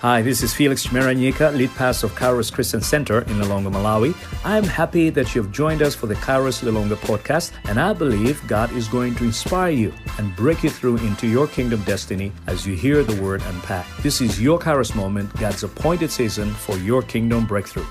Hi, this is Felix Chimeranyika, lead pastor of Kairos Christian Center in Lilongwe, Malawi. I'm happy that you've joined us for the Kairos Lilongwe podcast, and I believe God is going to inspire you and break you through into your kingdom destiny as you hear the word unpacked. This is your Kairos moment, God's appointed season for your kingdom breakthrough.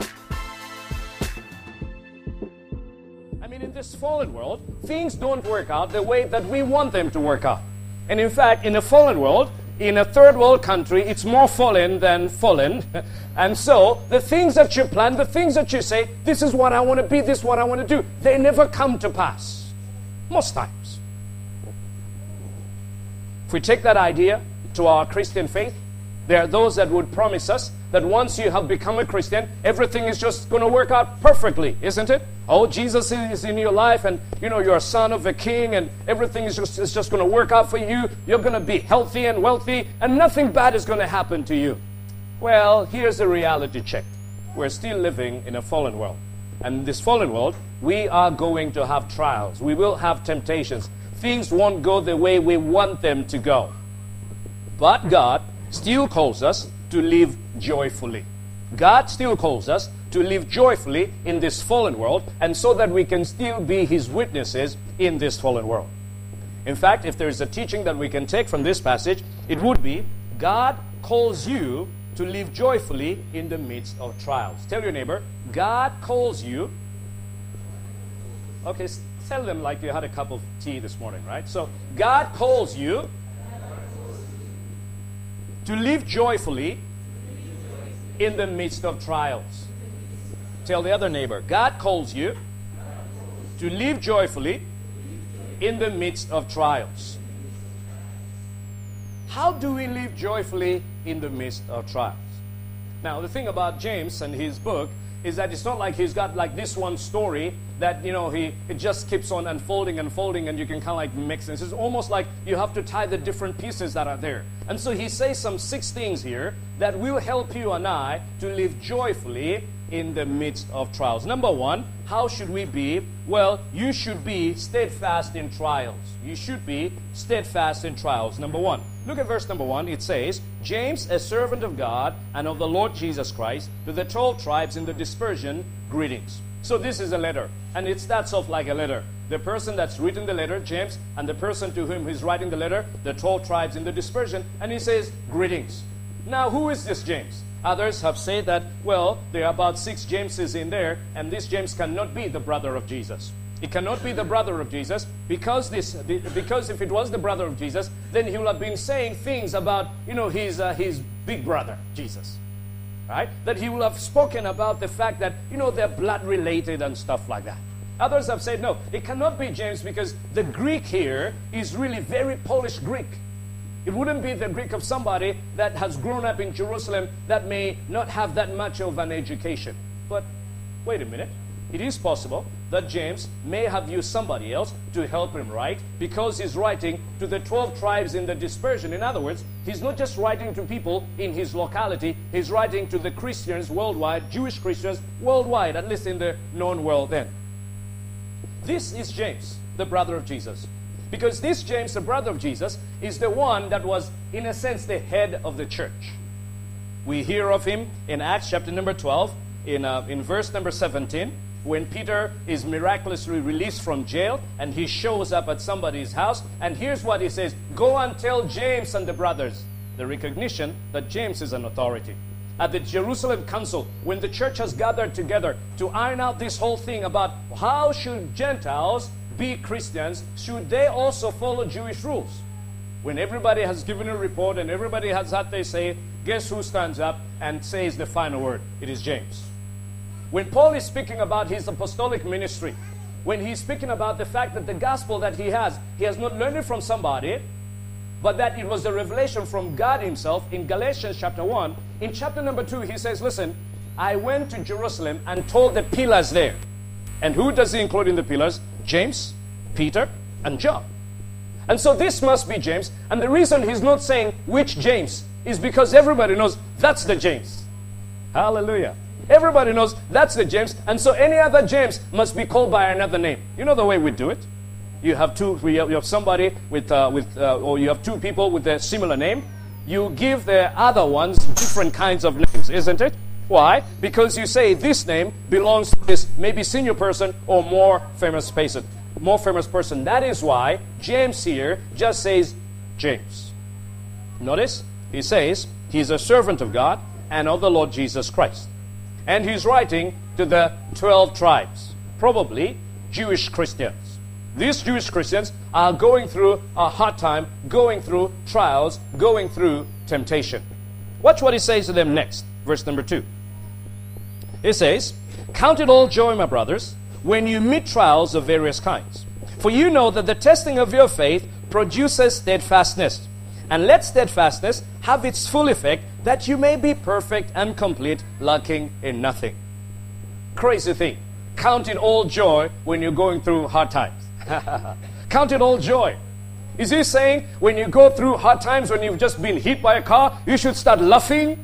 I mean, in this fallen world, things don't work out the way that we want them to work out. And in fact, in a fallen world, in a third world country, it's more fallen than fallen. And so, the things that you plan, the things that you say, this is what I want to be, this is what I want to do, they never come to pass. Most times. If we take that idea to our Christian faith, there are those that would promise us that once you have become a Christian, everything is just going to work out perfectly, isn't it? Oh, Jesus is in your life, and you know you're a son of a king, and everything is just, is just going to work out for you. You're going to be healthy and wealthy, and nothing bad is going to happen to you. Well, here's the reality check. We're still living in a fallen world. And in this fallen world, we are going to have trials. We will have temptations. Things won't go the way we want them to go. But God still calls us to live joyfully. God still calls us to live joyfully in this fallen world, and so that we can still be His witnesses in this fallen world. In fact, if there is a teaching that we can take from this passage, it would be God calls you to live joyfully in the midst of trials. Tell your neighbor, God calls you. Okay, tell them like you had a cup of tea this morning, right? So, God calls you to live joyfully in the midst of trials. Tell the other neighbor, God calls you to live joyfully in the midst of trials. How do we live joyfully in the midst of trials? Now, the thing about James and his book is that it's not like he's got like this one story that you know he it just keeps on unfolding unfolding and you can kind of like mix it. It's almost like you have to tie the different pieces that are there. And so he says some six things here that will help you and I to live joyfully in the midst of trials. Number one, how should we be? Well, you should be steadfast in trials. You should be steadfast in trials. Number one. Look at verse number one. It says, James, a servant of God and of the Lord Jesus Christ, to the 12 tribes in the dispersion, greetings. So this is a letter, and it starts off like a letter. The person that's written the letter, James, and the person to whom he's writing the letter, the 12 tribes in the dispersion, and he says, greetings. Now, who is this James? Others have said that, well, there are about six Jameses in there, and this James cannot be the brother of Jesus. It cannot be the brother of Jesus because this because if it was the brother of Jesus, then he would have been saying things about you know his uh, his big brother Jesus, right? That he will have spoken about the fact that you know they're blood related and stuff like that. Others have said no, it cannot be James because the Greek here is really very Polish Greek. It wouldn't be the Greek of somebody that has grown up in Jerusalem that may not have that much of an education. But wait a minute. It is possible that James may have used somebody else to help him write because he's writing to the 12 tribes in the dispersion. In other words, he's not just writing to people in his locality, he's writing to the Christians worldwide, Jewish Christians worldwide, at least in the known world then. This is James, the brother of Jesus. Because this James, the brother of Jesus, is the one that was, in a sense, the head of the church. We hear of him in Acts chapter number 12, in, uh, in verse number 17, when Peter is miraculously released from jail and he shows up at somebody's house. And here's what he says Go and tell James and the brothers. The recognition that James is an authority. At the Jerusalem Council, when the church has gathered together to iron out this whole thing about how should Gentiles be Christians, should they also follow Jewish rules? When everybody has given a report and everybody has had their say, guess who stands up and says the final word? It is James. When Paul is speaking about his apostolic ministry, when he's speaking about the fact that the gospel that he has, he has not learned it from somebody, but that it was a revelation from God Himself in Galatians chapter 1. In chapter number 2, he says, Listen, I went to Jerusalem and told the pillars there. And who does he include in the pillars? James, Peter, and John. And so this must be James. And the reason he's not saying which James is because everybody knows that's the James. Hallelujah. Everybody knows that's the James. And so any other James must be called by another name. You know the way we do it? You have two, you have somebody with, uh, with uh, or you have two people with a similar name. you give the other ones different kinds of names, isn't it? Why? Because you say this name belongs to this maybe senior person or more famous person. More famous person. That is why James here just says James. Notice he says he's a servant of God and of the Lord Jesus Christ. And he's writing to the 12 tribes, probably Jewish Christians. These Jewish Christians are going through a hard time, going through trials, going through temptation. Watch what he says to them next, verse number 2. He says, Count it all joy, my brothers, when you meet trials of various kinds. For you know that the testing of your faith produces steadfastness. And let steadfastness have its full effect, that you may be perfect and complete, lacking in nothing. Crazy thing. Count it all joy when you're going through hard times. Count it all joy. Is he saying when you go through hard times, when you've just been hit by a car, you should start laughing?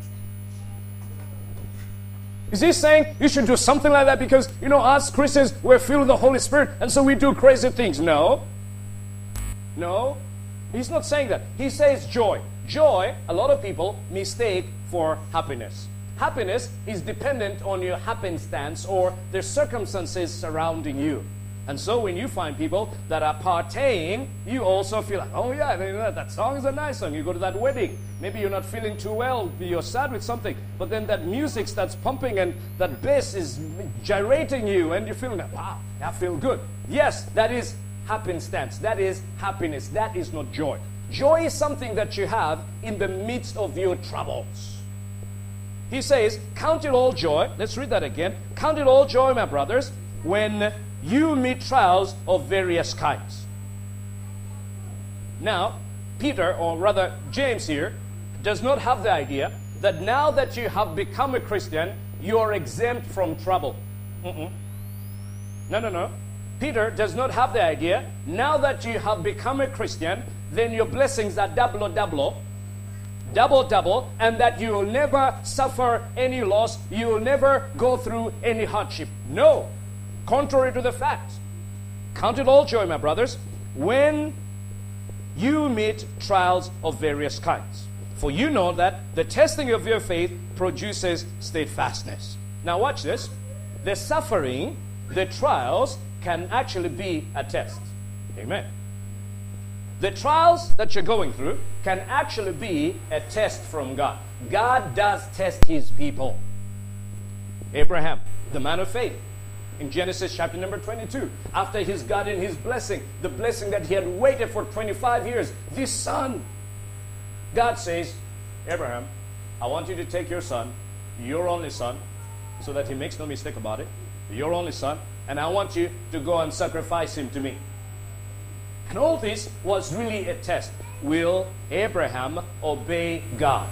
Is he saying you should do something like that because, you know, us Christians, we're filled with the Holy Spirit and so we do crazy things? No. No. He's not saying that. He says joy. Joy, a lot of people mistake for happiness. Happiness is dependent on your happenstance or the circumstances surrounding you. And so when you find people that are partying, you also feel like, oh yeah, that song is a nice song. You go to that wedding. Maybe you're not feeling too well, you're sad with something, but then that music starts pumping and that bass is gyrating you and you're feeling like, wow, I feel good. Yes, that is happenstance. That is happiness. That is not joy. Joy is something that you have in the midst of your troubles. He says, Count it all joy. Let's read that again. Count it all joy, my brothers, when you meet trials of various kinds. Now, Peter, or rather James here, does not have the idea that now that you have become a Christian, you are exempt from trouble. Mm-mm. No, no, no. Peter does not have the idea now that you have become a Christian, then your blessings are double, double, double, double, and that you will never suffer any loss, you will never go through any hardship. No, contrary to the fact. Count it all joy, my brothers, when you meet trials of various kinds. For you know that the testing of your faith produces steadfastness. Now, watch this. The suffering, the trials, can actually be a test. Amen. The trials that you're going through can actually be a test from God. God does test his people. Abraham, the man of faith, in Genesis chapter number 22. After he's gotten his blessing, the blessing that he had waited for 25 years, this son, God says, Abraham, I want you to take your son, your only son, so that he makes no mistake about it, your only son, and I want you to go and sacrifice him to me. And all this was really a test. Will Abraham obey God?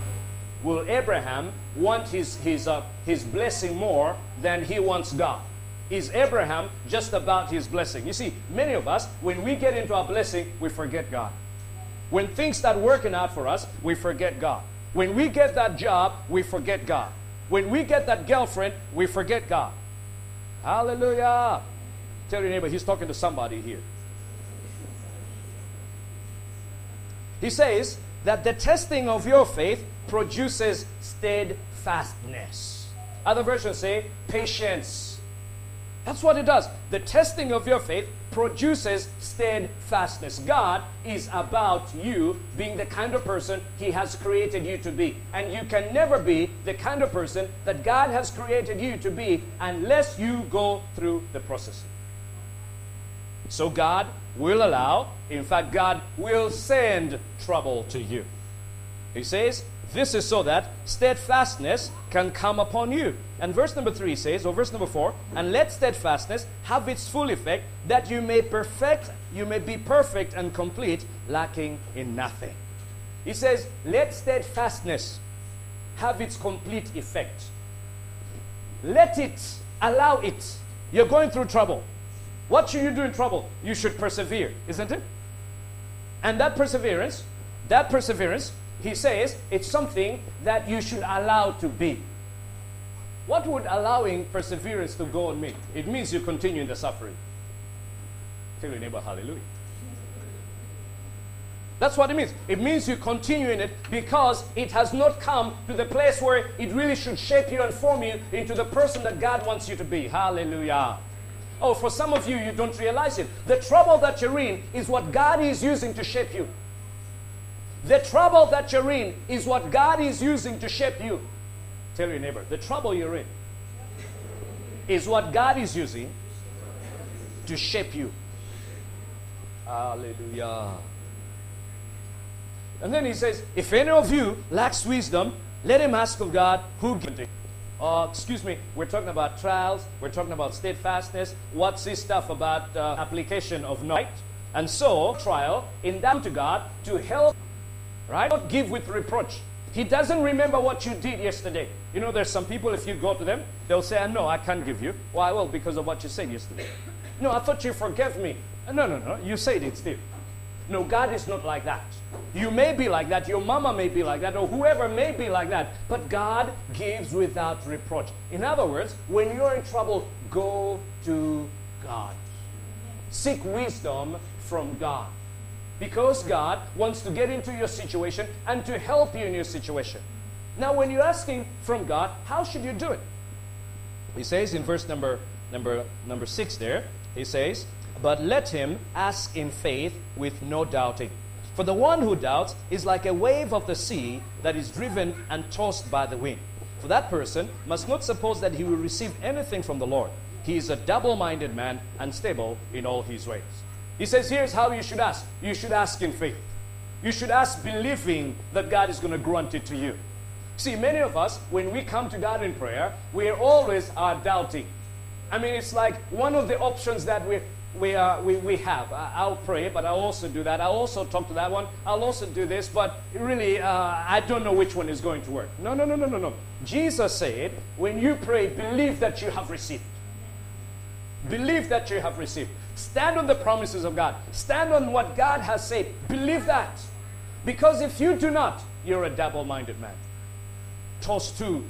Will Abraham want his, his, uh, his blessing more than he wants God? Is Abraham just about his blessing? You see, many of us, when we get into our blessing, we forget God. When things start working out for us, we forget God. When we get that job, we forget God. When we get that girlfriend, we forget God. Hallelujah. Tell your neighbor, he's talking to somebody here. He says that the testing of your faith produces steadfastness. Other versions say patience. That's what it does. The testing of your faith produces steadfastness. God is about you being the kind of person He has created you to be. And you can never be the kind of person that God has created you to be unless you go through the process. So God will allow, in fact, God will send trouble to you. He says, this is so that steadfastness can come upon you. And verse number 3 says, or verse number 4, and let steadfastness have its full effect, that you may perfect, you may be perfect and complete, lacking in nothing. He says, let steadfastness have its complete effect. Let it, allow it. You're going through trouble. What should you do in trouble? You should persevere, isn't it? And that perseverance, that perseverance he says it's something that you should allow to be. What would allowing perseverance to go on mean? It means you continue in the suffering. Tell your neighbor, hallelujah. That's what it means. It means you continue in it because it has not come to the place where it really should shape you and form you into the person that God wants you to be. Hallelujah. Oh, for some of you, you don't realize it. The trouble that you're in is what God is using to shape you. The trouble that you're in is what God is using to shape you. Tell your neighbor, the trouble you're in is what God is using to shape you. Hallelujah. And then he says, If any of you lacks wisdom, let him ask of God who gives it. Uh, excuse me, we're talking about trials, we're talking about steadfastness. What's this stuff about uh, application of night? And so, trial, in that to God to help, right? Not give with reproach. He doesn't remember what you did yesterday. You know, there's some people, if you go to them, they'll say, ah, No, I can't give you. Why? Well, because of what you said yesterday. No, I thought you forgave me. Ah, no, no, no, you said it still. No, God is not like that. You may be like that, your mama may be like that, or whoever may be like that, but God gives without reproach. In other words, when you're in trouble, go to God. Seek wisdom from God. Because God wants to get into your situation and to help you in your situation. Now, when you're asking from God, how should you do it? He says in verse number number number six there, he says, but let him ask in faith with no doubting. For the one who doubts is like a wave of the sea that is driven and tossed by the wind. For that person must not suppose that he will receive anything from the Lord. He is a double minded man, unstable in all his ways. He says, Here's how you should ask you should ask in faith. You should ask believing that God is going to grant it to you. See, many of us, when we come to God in prayer, we always are doubting. I mean, it's like one of the options that we we, uh, we, we have. I'll pray, but I'll also do that. I'll also talk to that one. I'll also do this, but really, uh, I don't know which one is going to work. No, no, no, no, no, no. Jesus said, when you pray, believe that you have received. Believe that you have received. Stand on the promises of God. Stand on what God has said. Believe that. Because if you do not, you're a double minded man. Tossed to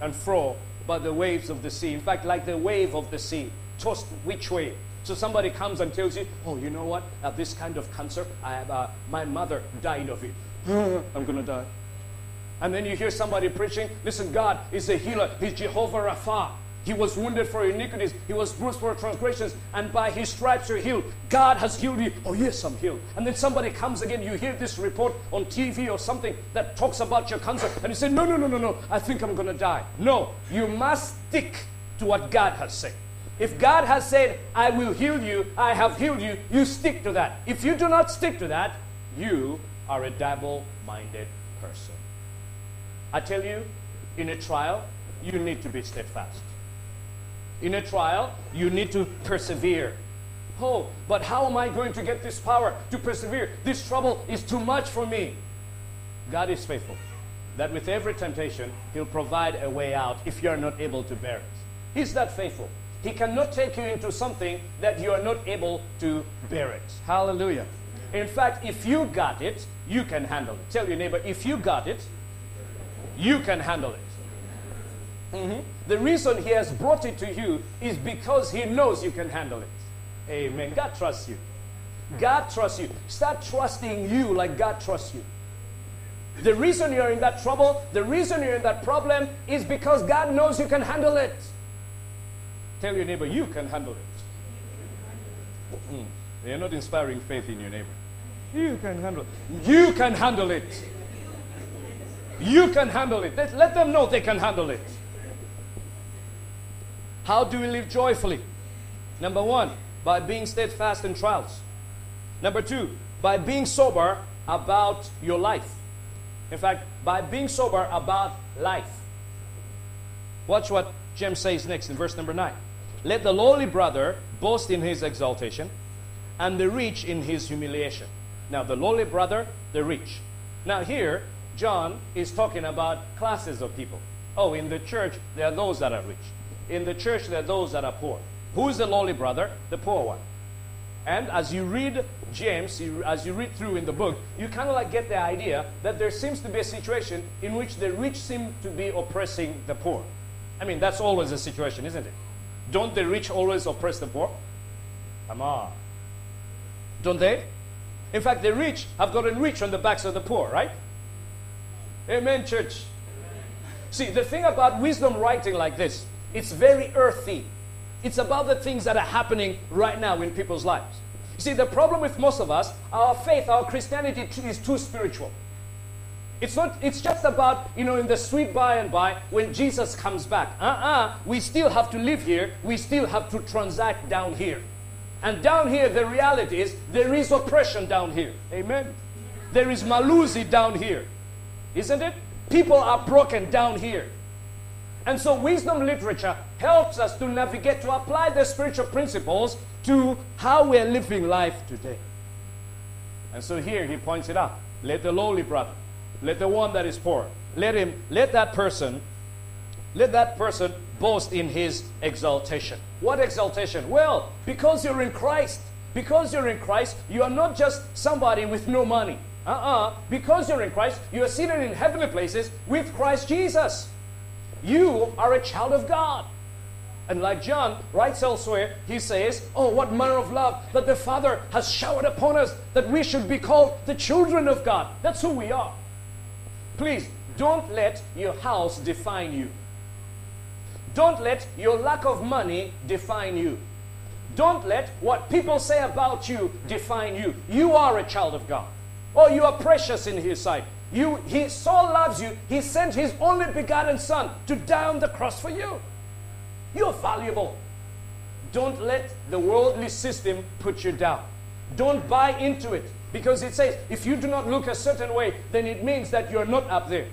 and fro by the waves of the sea. In fact, like the wave of the sea. Tossed which way? So somebody comes and tells you, oh, you know what? Uh, this kind of cancer, I have, uh, my mother died of it. I'm going to die. And then you hear somebody preaching, listen, God is a healer. He's Jehovah Rapha. He was wounded for iniquities. He was bruised for transgressions. And by his stripes you're healed. God has healed you. Oh, yes, I'm healed. And then somebody comes again. You hear this report on TV or something that talks about your cancer. And you say, no, no, no, no, no. I think I'm going to die. No, you must stick to what God has said. If God has said, I will heal you, I have healed you, you stick to that. If you do not stick to that, you are a double minded person. I tell you, in a trial, you need to be steadfast. In a trial, you need to persevere. Oh, but how am I going to get this power to persevere? This trouble is too much for me. God is faithful. That with every temptation, He'll provide a way out if you are not able to bear it. He's that faithful. He cannot take you into something that you are not able to bear it. Hallelujah. In fact, if you got it, you can handle it. Tell your neighbor, if you got it, you can handle it. Mm-hmm. The reason he has brought it to you is because he knows you can handle it. Amen. God trusts you. God trusts you. Start trusting you like God trusts you. The reason you're in that trouble, the reason you're in that problem is because God knows you can handle it. Tell your neighbor, you can handle it. Mm. You're not inspiring faith in your neighbor. You can handle it. You can handle it. You can handle it. Let, let them know they can handle it. How do we live joyfully? Number one, by being steadfast in trials. Number two, by being sober about your life. In fact, by being sober about life. Watch what James says next in verse number 9. Let the lowly brother boast in his exaltation, and the rich in his humiliation. Now, the lowly brother, the rich. Now, here, John is talking about classes of people. Oh, in the church, there are those that are rich. In the church, there are those that are poor. Who is the lowly brother? The poor one. And as you read James, you, as you read through in the book, you kind of like get the idea that there seems to be a situation in which the rich seem to be oppressing the poor. I mean, that's always a situation, isn't it? Don't the rich always oppress the poor? Come on. Don't they? In fact, the rich have gotten rich on the backs of the poor, right? Amen, church. See, the thing about wisdom writing like this, it's very earthy. It's about the things that are happening right now in people's lives. You see, the problem with most of us, our faith, our Christianity is too spiritual. It's not, it's just about, you know, in the sweet by and by when Jesus comes back. Uh-uh. We still have to live here. We still have to transact down here. And down here, the reality is there is oppression down here. Amen. There is malusi down here. Isn't it? People are broken down here. And so wisdom literature helps us to navigate, to apply the spiritual principles to how we're living life today. And so here he points it out. Let the lowly brother let the one that is poor, let him, let that person, let that person boast in his exaltation. What exaltation? Well, because you're in Christ. Because you're in Christ, you are not just somebody with no money. Uh-uh. Because you're in Christ, you are seated in heavenly places with Christ Jesus. You are a child of God. And like John writes elsewhere, he says, Oh, what manner of love that the Father has showered upon us, that we should be called the children of God. That's who we are. Please don't let your house define you. Don't let your lack of money define you. Don't let what people say about you define you. You are a child of God. Oh, you are precious in His sight. You, he so loves you, He sent His only begotten Son to die on the cross for you. You're valuable. Don't let the worldly system put you down. Don't buy into it. Because it says, if you do not look a certain way, then it means that you're not up there.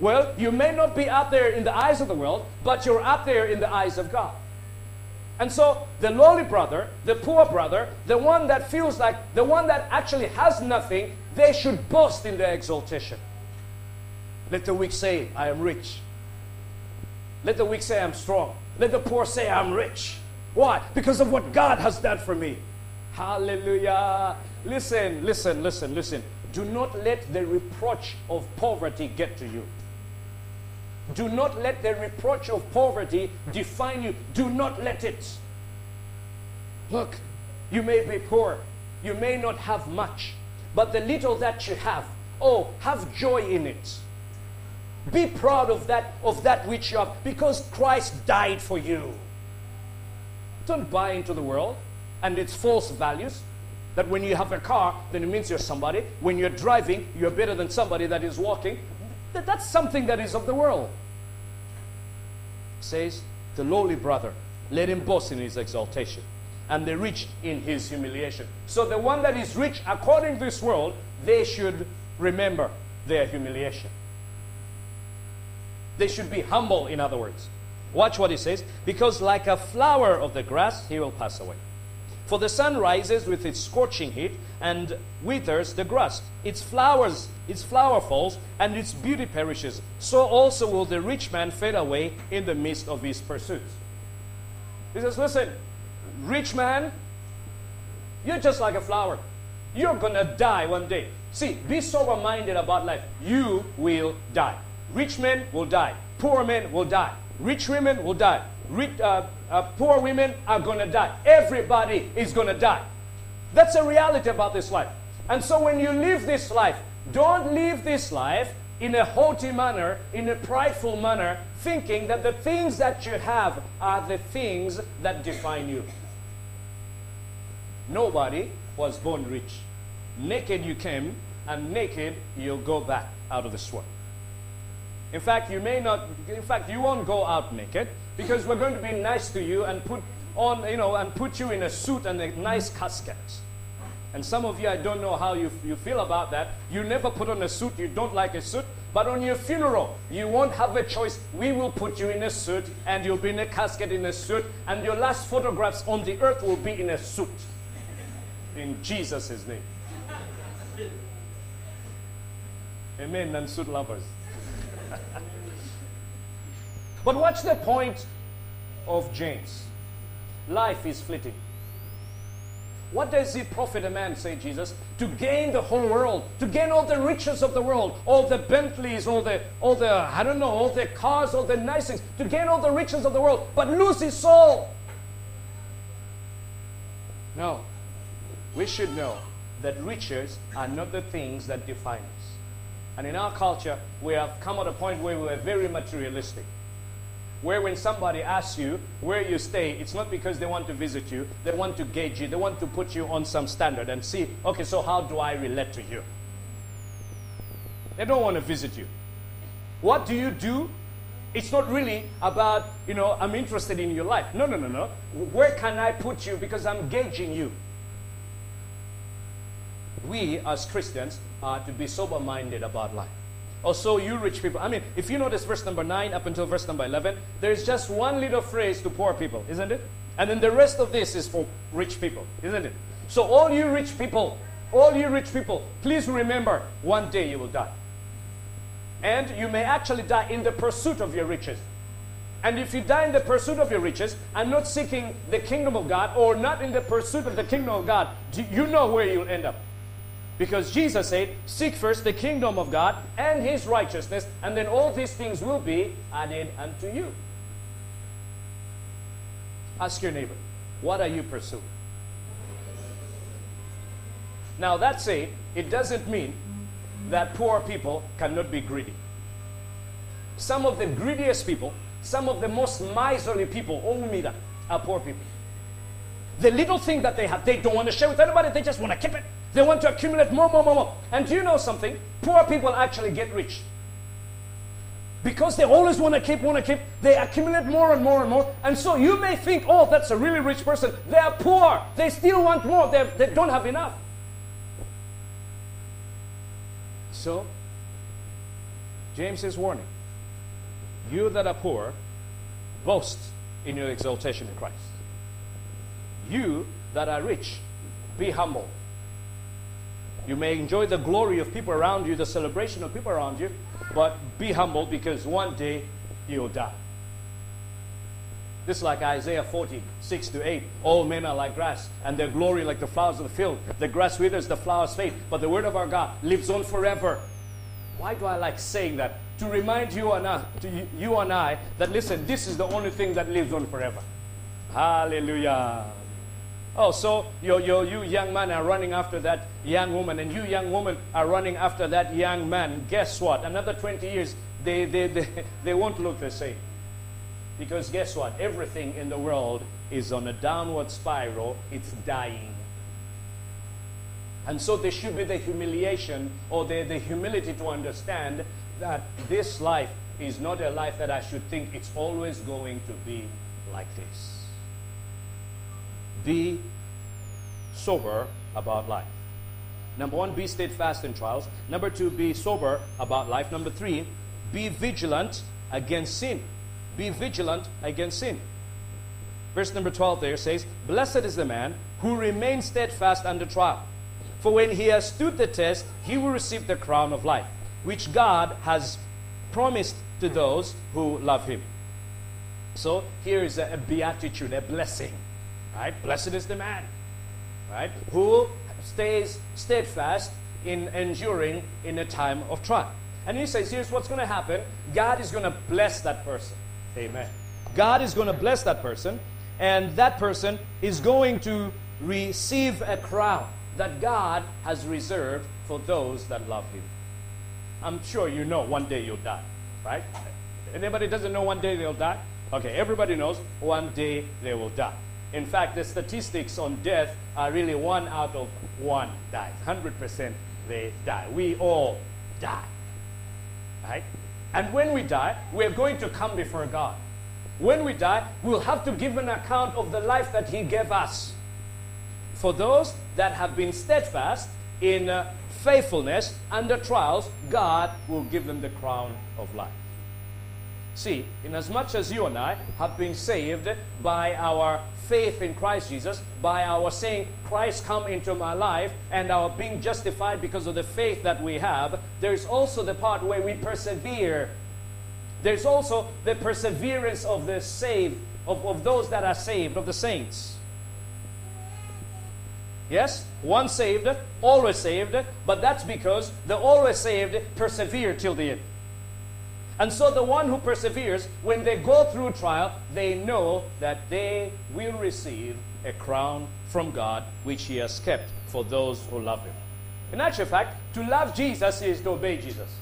Well, you may not be up there in the eyes of the world, but you're up there in the eyes of God. And so the lowly brother, the poor brother, the one that feels like, the one that actually has nothing, they should boast in their exaltation. Let the weak say, I am rich. Let the weak say, I'm strong. Let the poor say, I'm rich. Why? Because of what God has done for me. Hallelujah. Listen, listen, listen, listen. Do not let the reproach of poverty get to you. Do not let the reproach of poverty define you. Do not let it. Look, you may be poor. You may not have much. But the little that you have, oh, have joy in it. Be proud of that, of that which you have, because Christ died for you. Don't buy into the world and its false values. That when you have a car, then it means you're somebody. When you're driving, you're better than somebody that is walking. That, That's something that is of the world. Says the lowly brother, let him boast in his exaltation, and the rich in his humiliation. So the one that is rich according to this world, they should remember their humiliation. They should be humble, in other words. Watch what he says. Because like a flower of the grass, he will pass away. For the sun rises with its scorching heat and withers the grass. Its flowers, its flower falls, and its beauty perishes. So also will the rich man fade away in the midst of his pursuits. He says, Listen, rich man, you're just like a flower. You're gonna die one day. See, be sober minded about life. You will die. Rich men will die. Poor men will die. Rich women will die. Rich, uh, uh, poor women are going to die. Everybody is going to die. That's a reality about this life. And so when you live this life, don't live this life in a haughty manner, in a prideful manner, thinking that the things that you have are the things that define you. Nobody was born rich. Naked you came, and naked you'll go back out of this world. In fact, you may not, in fact, you won't go out naked because we're going to be nice to you and put on, you know, and put you in a suit and a nice casket. And some of you, I don't know how you, you feel about that. You never put on a suit, you don't like a suit. But on your funeral, you won't have a choice. We will put you in a suit, and you'll be in a casket in a suit, and your last photographs on the earth will be in a suit. In Jesus' name. Amen, non suit lovers. But what's the point of James? Life is fleeting. What does it profit a man, say Jesus, to gain the whole world, to gain all the riches of the world, all the Bentleys, all the, all the, I don't know, all the cars, all the nice things, to gain all the riches of the world, but lose his soul? No. We should know that riches are not the things that define us. And in our culture, we have come at a point where we are very materialistic. Where when somebody asks you where you stay, it's not because they want to visit you, they want to gauge you, they want to put you on some standard and see, okay, so how do I relate to you? They don't want to visit you. What do you do? It's not really about, you know, I'm interested in your life. No, no, no, no. Where can I put you? Because I'm gauging you. We as Christians are to be sober minded about life. Also, you rich people. I mean, if you notice verse number 9 up until verse number 11, there's just one little phrase to poor people, isn't it? And then the rest of this is for rich people, isn't it? So, all you rich people, all you rich people, please remember one day you will die. And you may actually die in the pursuit of your riches. And if you die in the pursuit of your riches and not seeking the kingdom of God or not in the pursuit of the kingdom of God, you know where you'll end up. Because Jesus said, Seek first the kingdom of God and his righteousness, and then all these things will be added unto you. Ask your neighbor, what are you pursuing? Now, that said, it doesn't mean that poor people cannot be greedy. Some of the greediest people, some of the most miserly people, that, are poor people. The little thing that they have, they don't want to share with anybody, they just want to keep it. They want to accumulate more, more, more, more. And do you know something? Poor people actually get rich. Because they always want to keep, want to keep, they accumulate more and more and more. And so you may think, oh, that's a really rich person. They are poor. They still want more. They, they don't have enough. So, James is warning you that are poor, boast in your exaltation in Christ. You that are rich, be humble. You may enjoy the glory of people around you, the celebration of people around you, but be humble because one day you'll die. This is like Isaiah 40, 6 to 8. All men are like grass, and their glory like the flowers of the field. The grass withers, the flowers fade, but the word of our God lives on forever. Why do I like saying that? To remind you and I, to you and I that listen, this is the only thing that lives on forever. Hallelujah. Oh, so you, you, you young man are running after that young woman, and you young woman are running after that young man. Guess what? Another 20 years, they, they, they, they won't look the same. Because guess what? Everything in the world is on a downward spiral, it's dying. And so there should be the humiliation or the, the humility to understand that this life is not a life that I should think it's always going to be like this. Be sober about life. Number one, be steadfast in trials. Number two, be sober about life. Number three, be vigilant against sin. Be vigilant against sin. Verse number 12 there says, Blessed is the man who remains steadfast under trial. For when he has stood the test, he will receive the crown of life, which God has promised to those who love him. So here is a, a beatitude, a blessing Right? Blessed is the man, right? Who stays steadfast in enduring in a time of trial. And he says, here's what's going to happen. God is going to bless that person. Amen. God is going to bless that person, and that person is going to receive a crown that God has reserved for those that love Him. I'm sure you know one day you'll die, right? Anybody doesn't know one day they'll die? Okay, everybody knows one day they will die. In fact, the statistics on death are really one out of one dies. 100% they die. We all die. Right? And when we die, we're going to come before God. When we die, we'll have to give an account of the life that He gave us. For those that have been steadfast in uh, faithfulness under trials, God will give them the crown of life. See, inasmuch as much as you and I have been saved by our faith in Christ Jesus, by our saying, Christ come into my life, and our being justified because of the faith that we have, there's also the part where we persevere. There's also the perseverance of the saved, of, of those that are saved, of the saints. Yes, once saved, always saved, but that's because the always saved persevere till the end. And so the one who perseveres, when they go through trial, they know that they will receive a crown from God, which he has kept for those who love him. In actual fact, to love Jesus is to obey Jesus.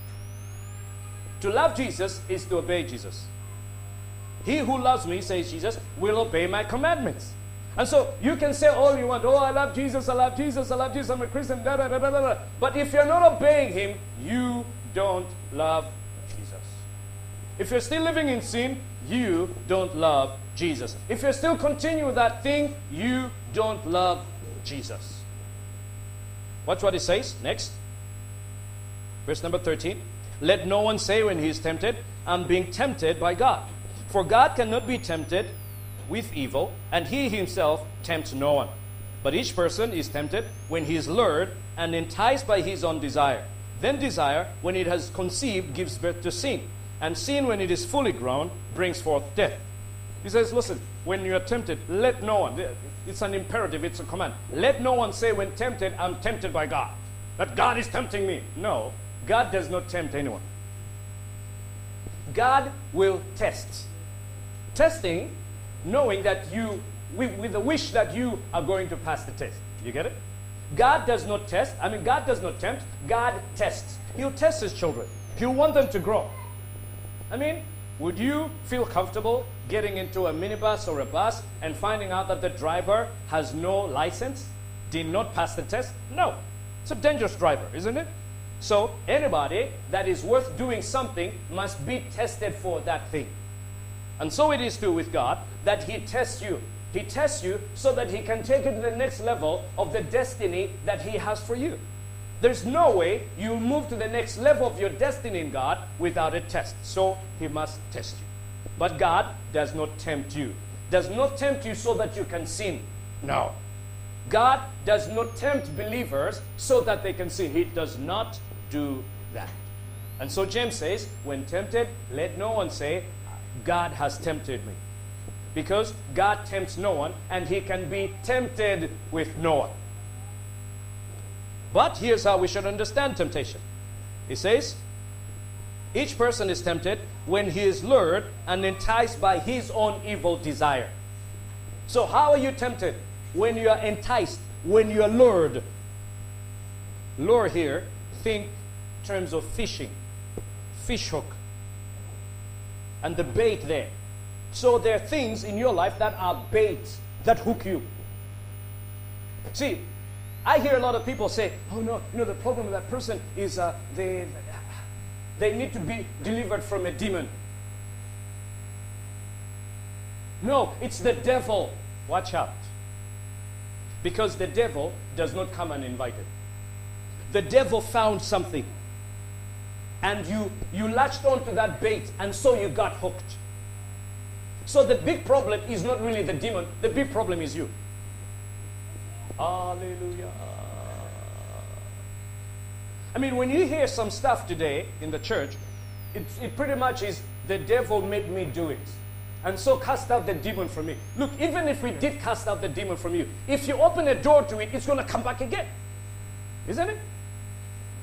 To love Jesus is to obey Jesus. He who loves me, says Jesus, will obey my commandments. And so you can say all you want, oh, I love Jesus, I love Jesus, I love Jesus, I'm a Christian, da da da da da. But if you're not obeying him, you don't love. If you're still living in sin, you don't love Jesus. If you still continue that thing, you don't love Jesus. Watch what it says next. Verse number 13. Let no one say when he is tempted, I'm being tempted by God. For God cannot be tempted with evil, and he himself tempts no one. But each person is tempted when he is lured and enticed by his own desire. Then desire, when it has conceived, gives birth to sin. And sin, when it is fully grown, brings forth death. He says, listen, when you are tempted, let no one, it's an imperative, it's a command. Let no one say when tempted, I'm tempted by God. That God is tempting me. No, God does not tempt anyone. God will test. Testing, knowing that you, with, with the wish that you are going to pass the test. You get it? God does not test. I mean, God does not tempt. God tests. He'll test his children. He'll want them to grow. I mean, would you feel comfortable getting into a minibus or a bus and finding out that the driver has no license, did not pass the test? No. It's a dangerous driver, isn't it? So, anybody that is worth doing something must be tested for that thing. And so it is too with God that He tests you. He tests you so that He can take you to the next level of the destiny that He has for you. There's no way you move to the next level of your destiny in God without a test. So He must test you. But God does not tempt you. Does not tempt you so that you can sin. No. God does not tempt believers so that they can sin. He does not do that. And so James says, when tempted, let no one say, God has tempted me. Because God tempts no one and he can be tempted with no one. But here's how we should understand temptation. He says, each person is tempted when he is lured and enticed by his own evil desire. So, how are you tempted? When you are enticed, when you are lured. Lure here, think terms of fishing, fish hook, and the bait there. So, there are things in your life that are baits that hook you. See, I hear a lot of people say, oh no, you know, the problem with that person is uh, they, they need to be delivered from a demon. No, it's the devil. Watch out. Because the devil does not come uninvited. The devil found something. And you, you latched onto that bait, and so you got hooked. So the big problem is not really the demon, the big problem is you. Hallelujah. I mean, when you hear some stuff today in the church, it, it pretty much is the devil made me do it. And so cast out the demon from me. Look, even if we did cast out the demon from you, if you open a door to it, it's going to come back again. Isn't it?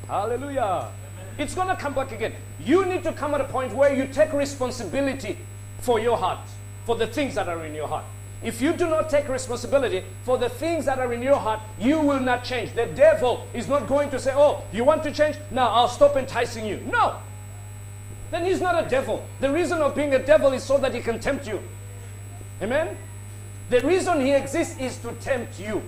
Hallelujah. It's going to come back again. You need to come at a point where you take responsibility for your heart, for the things that are in your heart. If you do not take responsibility for the things that are in your heart, you will not change. The devil is not going to say, Oh, you want to change? Now I'll stop enticing you. No. Then he's not a devil. The reason of being a devil is so that he can tempt you. Amen? The reason he exists is to tempt you.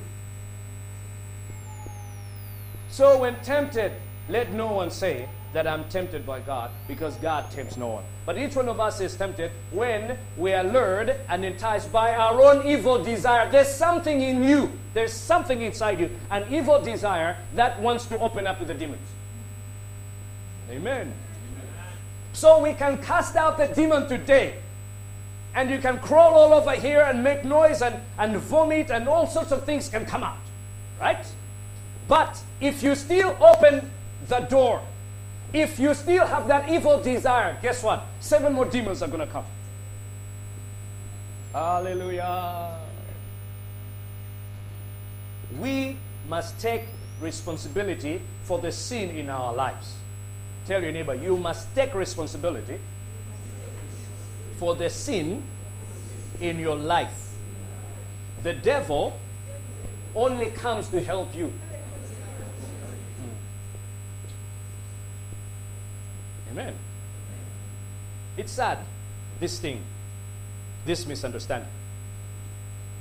So when tempted, let no one say that I'm tempted by God because God tempts no one. But each one of us is tempted when we are lured and enticed by our own evil desire. There's something in you, there's something inside you, an evil desire that wants to open up to the demons. Amen. So we can cast out the demon today. And you can crawl all over here and make noise and, and vomit and all sorts of things can come out. Right? But if you still open the door if you still have that evil desire, guess what? Seven more demons are going to come. Hallelujah. We must take responsibility for the sin in our lives. Tell your neighbor, you must take responsibility for the sin in your life. The devil only comes to help you. Amen. It's sad, this thing, this misunderstanding.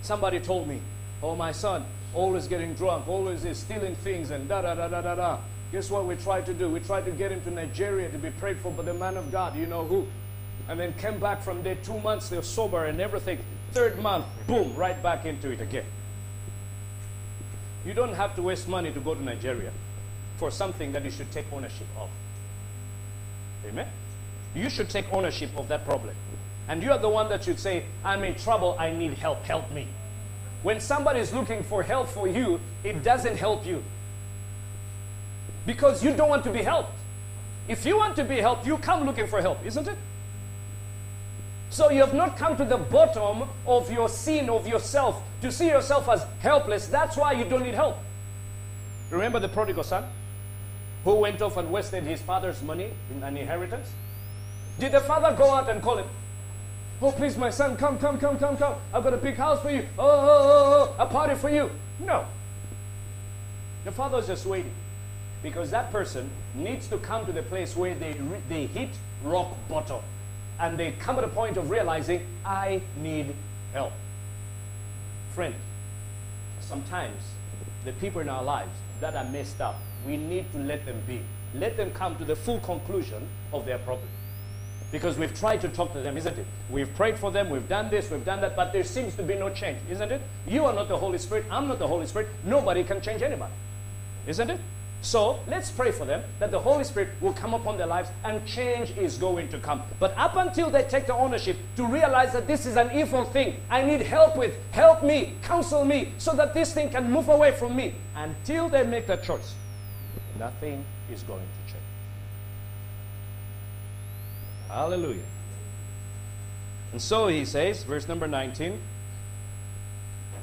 Somebody told me, oh, my son, always getting drunk, always is stealing things, and da da da da da da. Guess what we tried to do? We tried to get him to Nigeria to be prayed for by the man of God, you know who. And then came back from there two months, they're sober and everything. Third month, boom, right back into it again. You don't have to waste money to go to Nigeria for something that you should take ownership of. Amen? You should take ownership of that problem. And you are the one that should say, I'm in trouble, I need help, help me. When somebody is looking for help for you, it doesn't help you. Because you don't want to be helped. If you want to be helped, you come looking for help, isn't it? So you have not come to the bottom of your sin, of yourself, to see yourself as helpless. That's why you don't need help. Remember the prodigal son who went off and wasted his father's money in an inheritance? Did the father go out and call him? Oh, please, my son, come, come, come, come, come. I've got a big house for you. Oh, oh, oh, oh, oh a party for you. No. The father's just waiting because that person needs to come to the place where they, they hit rock bottom and they come to the point of realizing, I need help. Friend, sometimes the people in our lives that are messed up, we need to let them be. Let them come to the full conclusion of their problem. Because we've tried to talk to them, isn't it? We've prayed for them, we've done this, we've done that, but there seems to be no change, isn't it? You are not the Holy Spirit, I'm not the Holy Spirit. Nobody can change anybody, isn't it? So let's pray for them that the Holy Spirit will come upon their lives and change is going to come. But up until they take the ownership to realize that this is an evil thing, I need help with, help me, counsel me, so that this thing can move away from me. Until they make that choice, nothing is going to change. Hallelujah. And so he says, verse number 19.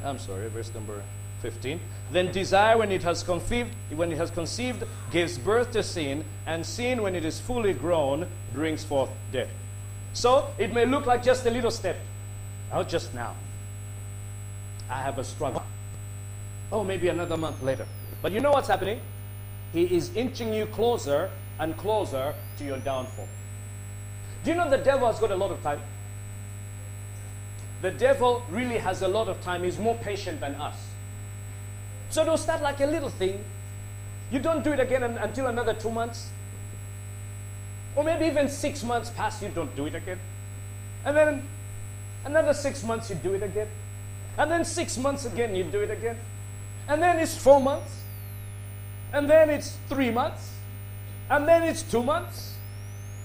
I'm sorry, verse number 15. Then desire, when it has conceived, when it has conceived, gives birth to sin, and sin, when it is fully grown, brings forth death. So it may look like just a little step. Oh, just now. I have a struggle. Oh, maybe another month later. But you know what's happening? He is inching you closer and closer to your downfall. Do you know the devil has got a lot of time? The devil really has a lot of time. He's more patient than us. So it'll start like a little thing. You don't do it again until another two months. Or maybe even six months pass, you don't do it again. And then another six months, you do it again. And then six months again, you do it again. And then it's four months. And then it's three months. And then it's two months.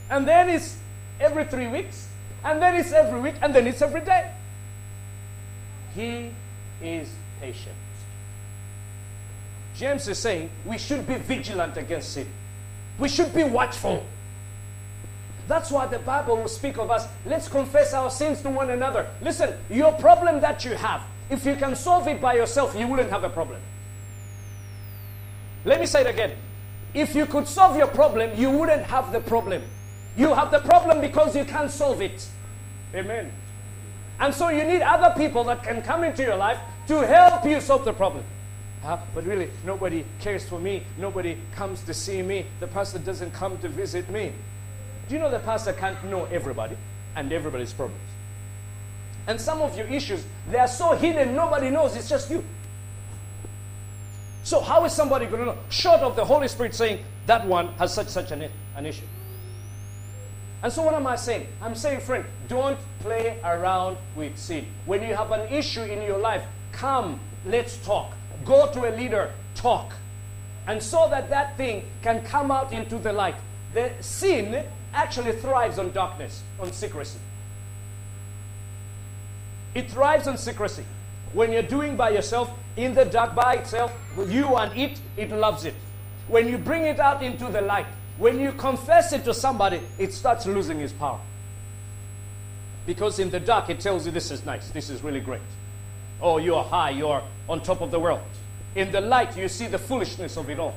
And then it's every three weeks. And then it's every week. And then it's every day. He is patient. James is saying we should be vigilant against sin. We should be watchful. That's why the Bible will speak of us. Let's confess our sins to one another. Listen, your problem that you have, if you can solve it by yourself, you wouldn't have a problem. Let me say it again. If you could solve your problem, you wouldn't have the problem. You have the problem because you can't solve it. Amen. And so you need other people that can come into your life to help you solve the problem. Uh, but really, nobody cares for me. Nobody comes to see me. The pastor doesn't come to visit me. Do you know the pastor can't know everybody and everybody's problems? And some of your issues, they are so hidden, nobody knows. It's just you. So how is somebody going to know? Short of the Holy Spirit saying that one has such such an, an issue. And so what am I saying? I'm saying, friend, don't play around with sin. When you have an issue in your life, come, let's talk. Go to a leader, talk. And so that that thing can come out into the light. The sin actually thrives on darkness, on secrecy. It thrives on secrecy. When you're doing by yourself, in the dark by itself, you and it, it loves it. When you bring it out into the light, when you confess it to somebody, it starts losing its power. Because in the dark, it tells you this is nice, this is really great. Oh, you are high, you are on top of the world. In the light, you see the foolishness of it all.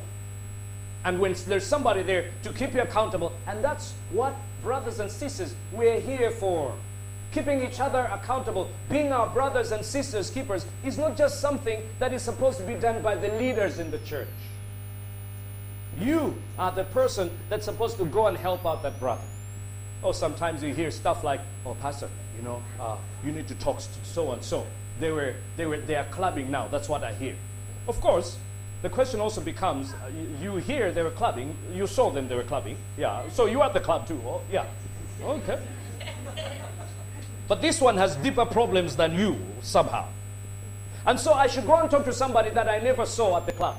And when there's somebody there to keep you accountable, and that's what brothers and sisters we're here for. Keeping each other accountable, being our brothers and sisters keepers, is not just something that is supposed to be done by the leaders in the church. You are the person that's supposed to go and help out that brother. Or sometimes you hear stuff like, "Oh, pastor, you know, uh, you need to talk to so and so. They were, they were, they are clubbing now. That's what I hear." Of course, the question also becomes: uh, you, you hear they were clubbing, you saw them they were clubbing, yeah. So you at the club too, oh, yeah. Okay. But this one has deeper problems than you somehow. And so I should go and talk to somebody that I never saw at the club.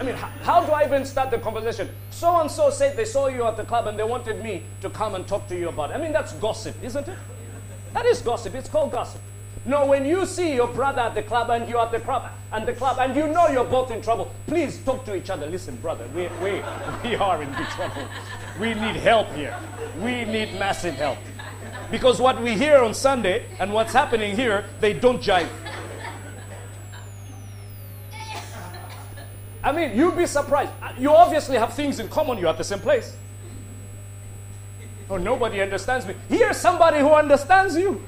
I mean, how, how do I even start the conversation? So and so said they saw you at the club and they wanted me to come and talk to you about it. I mean, that's gossip, isn't it? That is gossip. It's called gossip. No, when you see your brother at the club and you're at the club and the club and you know you're both in trouble, please talk to each other. Listen, brother, we, we, we are in big trouble. We need help here. We need massive help. Because what we hear on Sunday and what's happening here, they don't jive. I mean, you'd be surprised. Uh, you obviously have things in common. You're at the same place. Oh, nobody understands me. Here's somebody who understands you.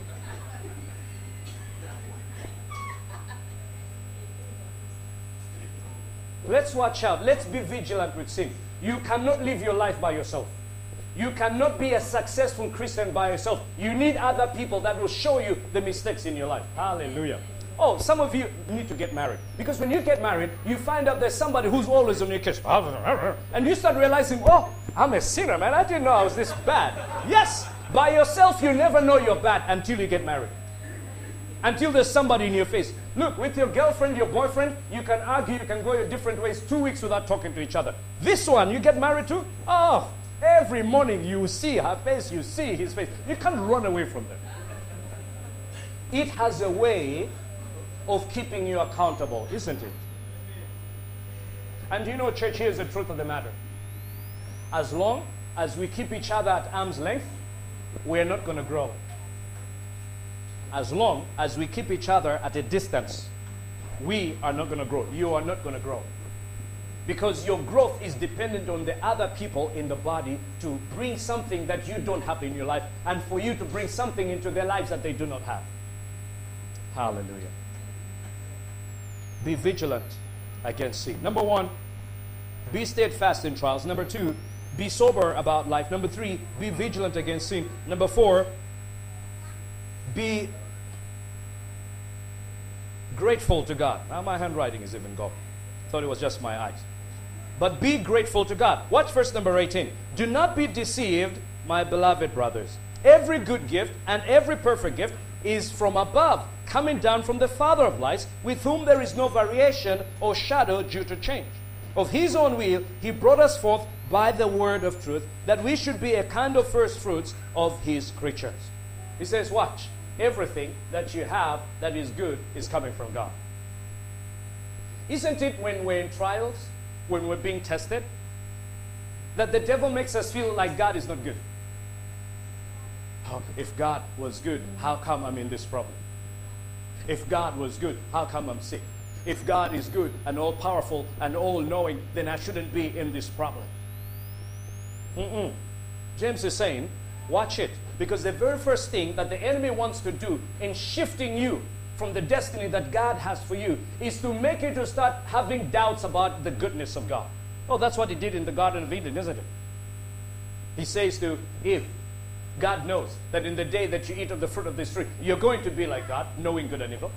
Let's watch out. Let's be vigilant with sin. You cannot live your life by yourself. You cannot be a successful Christian by yourself. You need other people that will show you the mistakes in your life. Hallelujah. Oh, some of you need to get married. Because when you get married, you find out there's somebody who's always on your case. And you start realizing, oh, I'm a sinner, man. I didn't know I was this bad. Yes, by yourself, you never know you're bad until you get married. Until there's somebody in your face. Look, with your girlfriend, your boyfriend, you can argue, you can go your different ways two weeks without talking to each other. This one, you get married to, oh, every morning you see her face, you see his face. You can't run away from them. It has a way of keeping you accountable, isn't it? And you know, church, here's the truth of the matter. As long as we keep each other at arm's length, we're not going to grow. As long as we keep each other at a distance, we are not going to grow. You are not going to grow. Because your growth is dependent on the other people in the body to bring something that you don't have in your life and for you to bring something into their lives that they do not have. Hallelujah. Be vigilant against sin. Number one, be steadfast in trials. Number two, be sober about life. Number three, be vigilant against sin. Number four, be grateful to God. Now my handwriting is even gone. Thought it was just my eyes. But be grateful to God. Watch verse number 18. Do not be deceived, my beloved brothers. Every good gift and every perfect gift is from above, coming down from the Father of lights, with whom there is no variation or shadow due to change. Of his own will, he brought us forth by the word of truth, that we should be a kind of first fruits of his creatures. He says, Watch, everything that you have that is good is coming from God. Isn't it when we're in trials, when we're being tested, that the devil makes us feel like God is not good? Um, if God was good, how come I'm in this problem? If God was good, how come I'm sick? If God is good and all powerful and all knowing, then I shouldn't be in this problem. Mm-mm. James is saying, watch it. Because the very first thing that the enemy wants to do in shifting you from the destiny that God has for you is to make you to start having doubts about the goodness of God. Oh, that's what he did in the Garden of Eden, isn't it? He says to Eve, God knows that in the day that you eat of the fruit of this tree, you're going to be like God, knowing good and evil.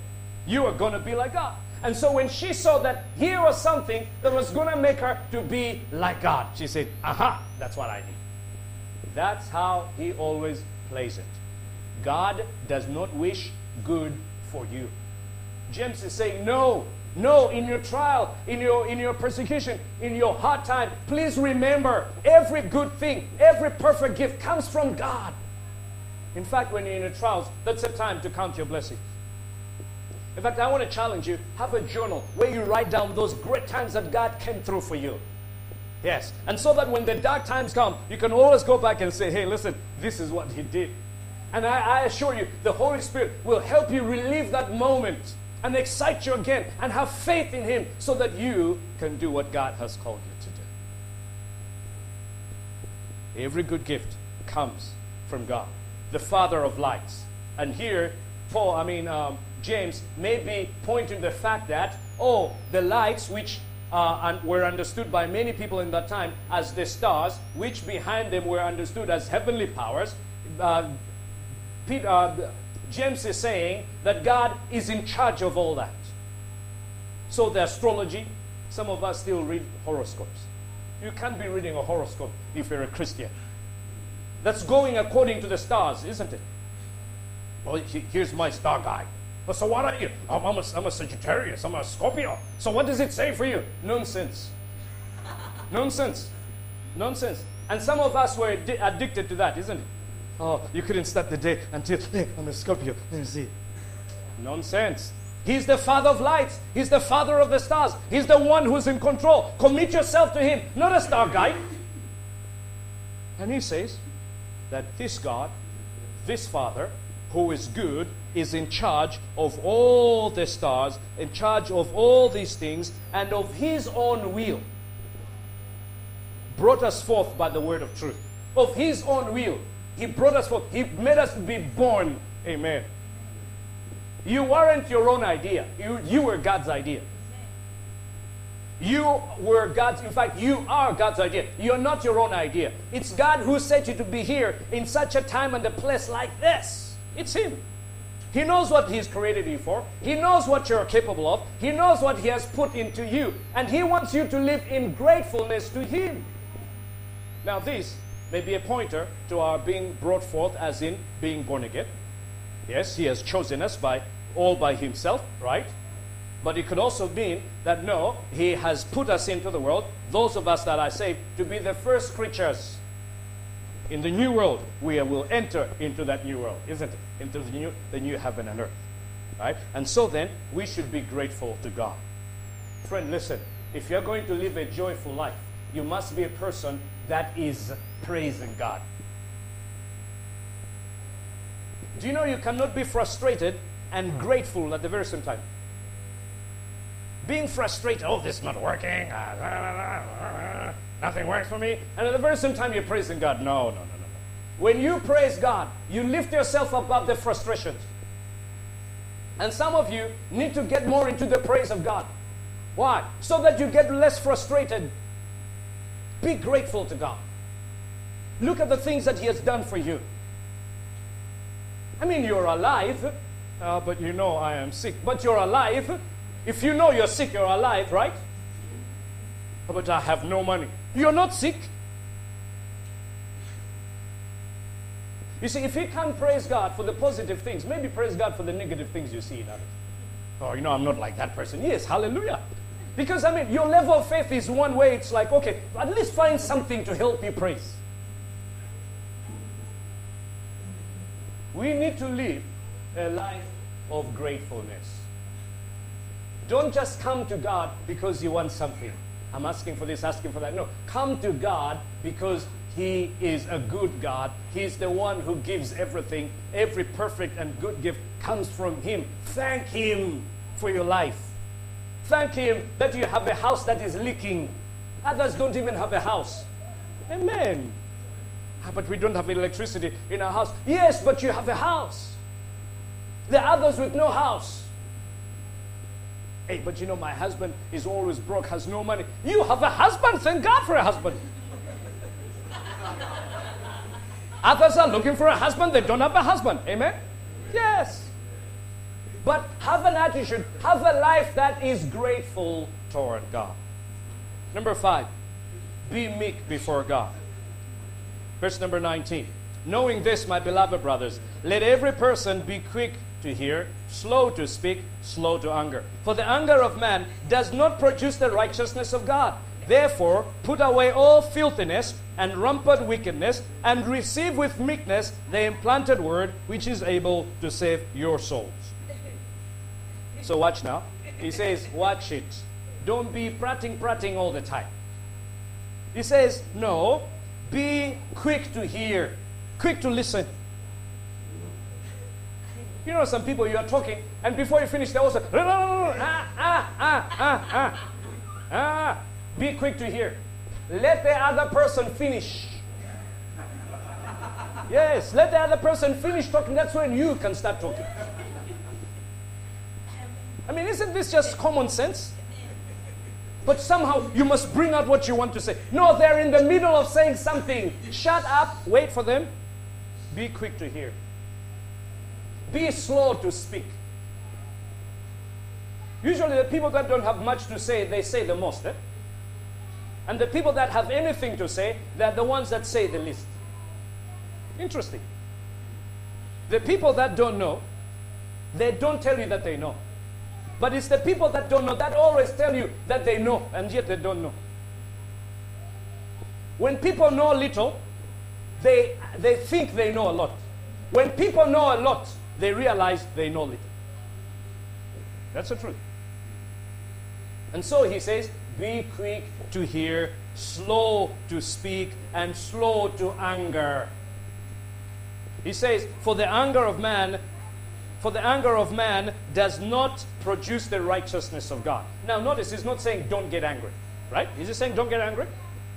You are going to be like God. And so when she saw that here was something that was going to make her to be like God, she said, aha, that's what I need. That's how he always plays it. God does not wish good for you. James is saying, no, no, in your trial, in your, in your persecution, in your hard time, please remember every good thing, every perfect gift comes from God. In fact, when you're in your trials, that's a time to count your blessings. In fact, I want to challenge you have a journal where you write down those great times that God came through for you. Yes. And so that when the dark times come, you can always go back and say, hey, listen, this is what He did. And I, I assure you, the Holy Spirit will help you relive that moment and excite you again and have faith in Him so that you can do what God has called you to do. Every good gift comes from God, the Father of lights. And here, Paul, I mean, um, James may be pointing the fact that, oh, the lights which uh, and were understood by many people in that time as the stars, which behind them were understood as heavenly powers. Uh, Peter, uh, James is saying that God is in charge of all that. So the astrology, some of us still read horoscopes. You can't be reading a horoscope if you're a Christian. That's going according to the stars, isn't it? Well, here's my star guide. So what are you? I'm a, I'm a Sagittarius. I'm a Scorpio. So what does it say for you? Nonsense. Nonsense. Nonsense. And some of us were addicted to that, isn't it? Oh, you couldn't start the day until hey, I'm a Scorpio. Let me see. Nonsense. He's the father of lights. He's the father of the stars. He's the one who's in control. Commit yourself to him, not a star guide. And he says that this God, this Father, who is good, is in charge of all the stars, in charge of all these things, and of his own will. Brought us forth by the word of truth. Of his own will. He brought us forth. He made us to be born. Amen. You weren't your own idea. You, you were God's idea. You were God's, in fact, you are God's idea. You're not your own idea. It's God who set you to be here in such a time and a place like this. It's Him. He knows what He's created you for. He knows what you're capable of. He knows what He has put into you. And He wants you to live in gratefulness to Him. Now, this may be a pointer to our being brought forth as in being born again. Yes, he has chosen us by all by himself, right? But it could also mean that no, he has put us into the world, those of us that are saved, to be the first creatures in the new world. We will enter into that new world, isn't it? Into the new, the new heaven and earth. Right? And so then, we should be grateful to God. Friend, listen. If you're going to live a joyful life, you must be a person that is praising God. Do you know you cannot be frustrated and grateful at the very same time? Being frustrated, oh, this is not working, nothing works for me, and at the very same time you're praising God. No, no, no, no. When you praise God, you lift yourself above the frustrations. And some of you need to get more into the praise of God. Why? So that you get less frustrated be grateful to God. Look at the things that He has done for you. I mean, you're alive, uh, but you know I am sick. But you're alive. If you know you're sick, you're alive, right? But I have no money. You're not sick. You see, if you can't praise God for the positive things, maybe praise God for the negative things you see in others. Oh, you know, I'm not like that person. Yes, hallelujah. Because, I mean, your level of faith is one way. It's like, okay, at least find something to help you praise. We need to live a life of gratefulness. Don't just come to God because you want something. I'm asking for this, asking for that. No, come to God because He is a good God. He's the one who gives everything. Every perfect and good gift comes from Him. Thank Him for your life. Thank Him that you have a house that is leaking. Others don't even have a house. Amen. Ah, but we don't have electricity in our house. Yes, but you have a house. There are others with no house. Hey, but you know, my husband is always broke, has no money. You have a husband. Thank God for a husband. Others are looking for a husband, they don't have a husband. Amen? Yes. But have an attitude, have a life that is grateful toward God. Number five, be meek before God. Verse number 19. Knowing this, my beloved brothers, let every person be quick to hear, slow to speak, slow to anger. For the anger of man does not produce the righteousness of God. Therefore, put away all filthiness and rampant wickedness, and receive with meekness the implanted word which is able to save your souls. So watch now. He says, watch it. Don't be prating, prating all the time. He says, no, be quick to hear, quick to listen. You know, some people you are talking, and before you finish, they also, ah, ah, ah, ah, ah, ah. Be quick to hear. Let the other person finish. Yes, let the other person finish talking. That's when you can start talking. I mean, isn't this just common sense? But somehow you must bring out what you want to say. No, they're in the middle of saying something. Shut up, wait for them. Be quick to hear. Be slow to speak. Usually, the people that don't have much to say, they say the most. Eh? And the people that have anything to say, they're the ones that say the least. Interesting. The people that don't know, they don't tell you that they know. But it's the people that don't know that always tell you that they know, and yet they don't know. When people know little, they, they think they know a lot. When people know a lot, they realize they know little. That's the truth. And so he says, be quick to hear, slow to speak, and slow to anger. He says, For the anger of man, for the anger of man does not produce the righteousness of God. Now notice he's not saying don't get angry, right? Is he saying don't get angry?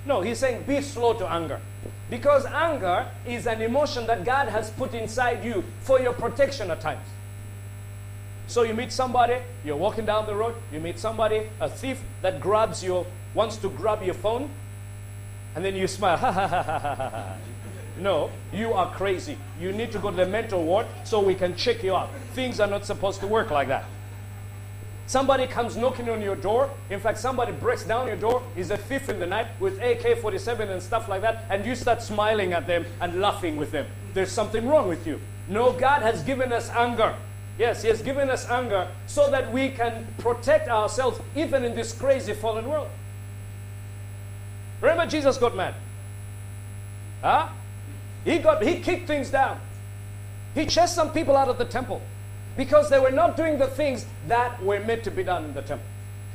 No, he's saying be slow to anger. Because anger is an emotion that God has put inside you for your protection at times. So you meet somebody, you're walking down the road, you meet somebody, a thief that grabs your, wants to grab your phone, and then you smile, ha ha ha ha ha ha. No, you are crazy. You need to go to the mental ward so we can check you out. Things are not supposed to work like that. Somebody comes knocking on your door. In fact, somebody breaks down your door, is a thief in the night with AK 47 and stuff like that, and you start smiling at them and laughing with them. There's something wrong with you. No, God has given us anger. Yes, He has given us anger so that we can protect ourselves even in this crazy fallen world. Remember, Jesus got mad. Huh? He got he kicked things down. He chased some people out of the temple because they were not doing the things that were meant to be done in the temple.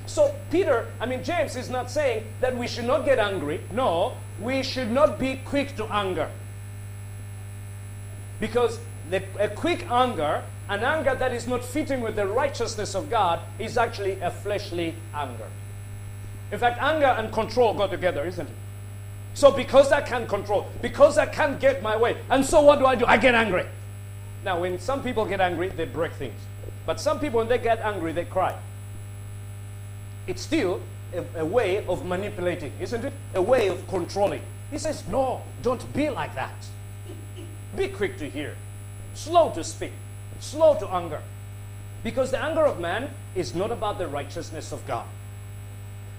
So Peter, I mean James is not saying that we should not get angry. No, we should not be quick to anger. Because the, a quick anger, an anger that is not fitting with the righteousness of God, is actually a fleshly anger. In fact, anger and control go together, isn't it? So because I can't control, because I can't get my way, and so what do I do? I get angry. Now, when some people get angry, they break things. But some people, when they get angry, they cry. It's still a, a way of manipulating, isn't it? A way of controlling. He says, no, don't be like that. Be quick to hear, slow to speak, slow to anger. Because the anger of man is not about the righteousness of God.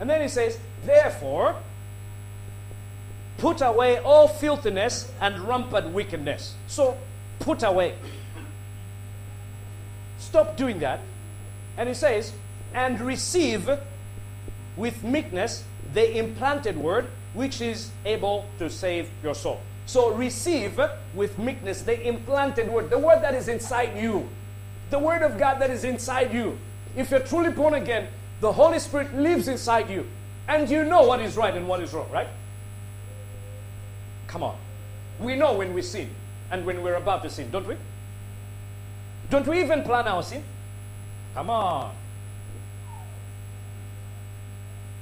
And then he says, therefore, put away all filthiness and rampant wickedness. So, put away. Stop doing that. And he says, and receive with meekness the implanted word which is able to save your soul. So receive with meekness the implanted word, the word that is inside you, the word of God that is inside you. If you're truly born again, the Holy Spirit lives inside you, and you know what is right and what is wrong, right? Come on. We know when we sin and when we're about to sin, don't we? Don't we even plan our sin? Come on.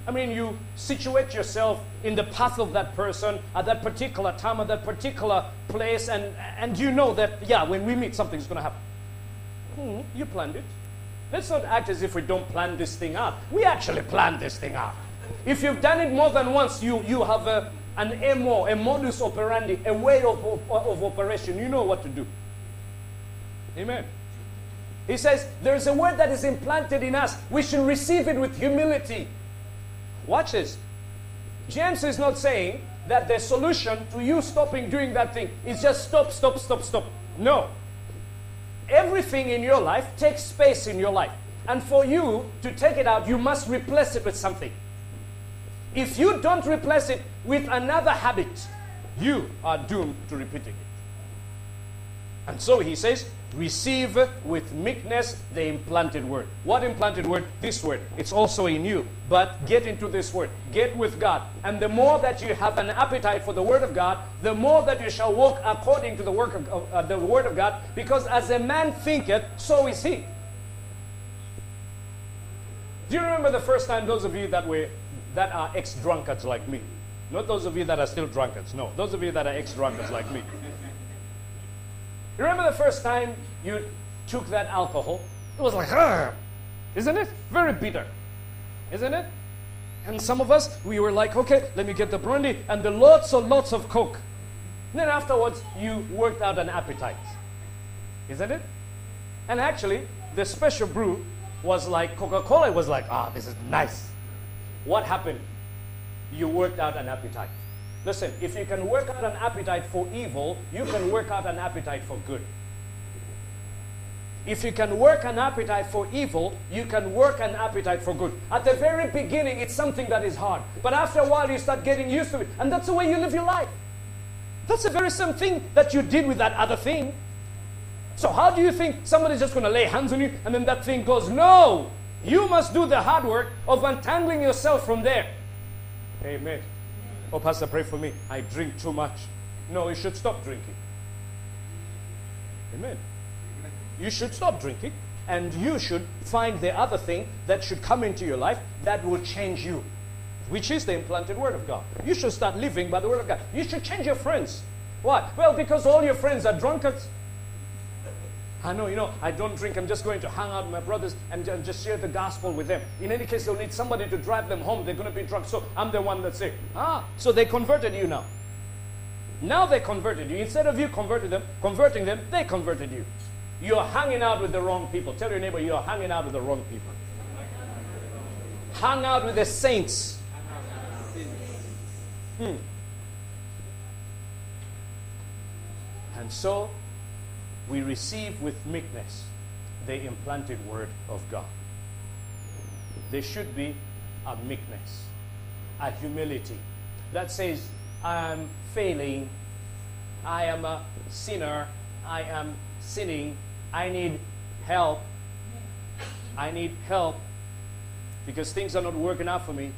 I mean, you situate yourself in the path of that person at that particular time, at that particular place, and, and you know that, yeah, when we meet, something's going to happen. Hmm, you planned it. Let's not act as if we don't plan this thing out. We actually plan this thing out. If you've done it more than once, you, you have a, an MO, a modus operandi, a way of, of, of operation. You know what to do. Amen. He says, There's a word that is implanted in us. We should receive it with humility. Watch this. James is not saying that the solution to you stopping doing that thing is just stop, stop, stop, stop. No. Everything in your life takes space in your life. And for you to take it out, you must replace it with something. If you don't replace it with another habit, you are doomed to repeating it. And so he says, receive with meekness the implanted word. What implanted word? This word. It's also in you. But get into this word. Get with God. And the more that you have an appetite for the word of God, the more that you shall walk according to the work of uh, the word of God. Because as a man thinketh, so is he. Do you remember the first time those of you that were that are ex-drunkards like me? Not those of you that are still drunkards. No, those of you that are ex-drunkards like me. You remember the first time you took that alcohol? It was like, isn't it? Very bitter, isn't it? And some of us, we were like, okay, let me get the brandy and the lots and lots of Coke. And then afterwards, you worked out an appetite, isn't it? And actually, the special brew was like Coca Cola It was like, ah, this is nice. What happened? You worked out an appetite. Listen, if you can work out an appetite for evil, you can work out an appetite for good. If you can work an appetite for evil, you can work an appetite for good. At the very beginning, it's something that is hard. But after a while, you start getting used to it. And that's the way you live your life. That's the very same thing that you did with that other thing. So, how do you think somebody's just going to lay hands on you and then that thing goes? No! You must do the hard work of untangling yourself from there. Amen. Oh, Pastor, pray for me. I drink too much. No, you should stop drinking. Amen. You should stop drinking and you should find the other thing that should come into your life that will change you, which is the implanted Word of God. You should start living by the Word of God. You should change your friends. Why? Well, because all your friends are drunkards. I know, you know, I don't drink. I'm just going to hang out with my brothers and, just share the gospel with them. In any case, they'll need somebody to drive them home. They're going to be drunk. So I'm the one that's sick. Ah, so they converted you now. Now they converted you. Instead of you converting them, converting them, they converted you. You're hanging out with the wrong people. Tell your neighbor you're hanging out with the wrong people. Hang out with the saints. Hmm. And so we receive with meekness the implanted word of God. There should be a meekness, a humility that says, I am failing, I am a sinner, I am sinning, I need help, I need help because things are not working out for me.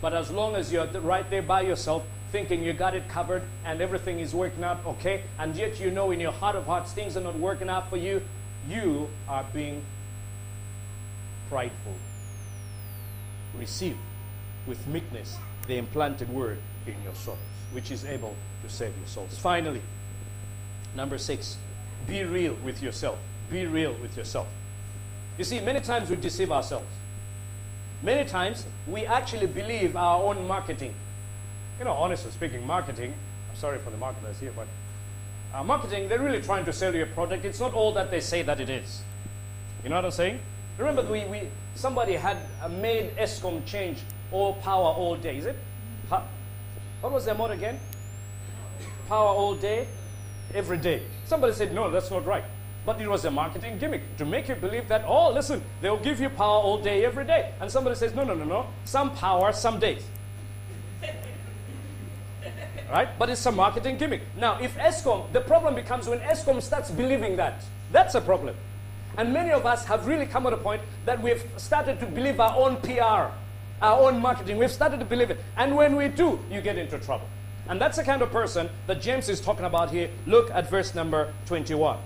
But as long as you're right there by yourself, thinking you got it covered and everything is working out okay, and yet you know in your heart of hearts things are not working out for you, you are being prideful. Receive with meekness the implanted word in your souls, which is able to save your souls. Finally, number six, be real with yourself. Be real with yourself. You see, many times we deceive ourselves. Many times we actually believe our own marketing. You know, honestly speaking, marketing, I'm sorry for the marketers here, but uh, marketing, they're really trying to sell you a product. It's not all that they say that it is. You know what I'm saying? Remember, we, we somebody had made ESCOM change all power all day. Is it? Ha- what was their motto again? Power all day, every day. Somebody said, no, that's not right. But it was a marketing gimmick to make you believe that, oh, listen, they'll give you power all day, every day. And somebody says, no, no, no, no. Some power, some days. Right? But it's a marketing gimmick. Now, if ESCOM, the problem becomes when ESCOM starts believing that. That's a problem. And many of us have really come at a point that we've started to believe our own PR, our own marketing. We've started to believe it. And when we do, you get into trouble. And that's the kind of person that James is talking about here. Look at verse number 21.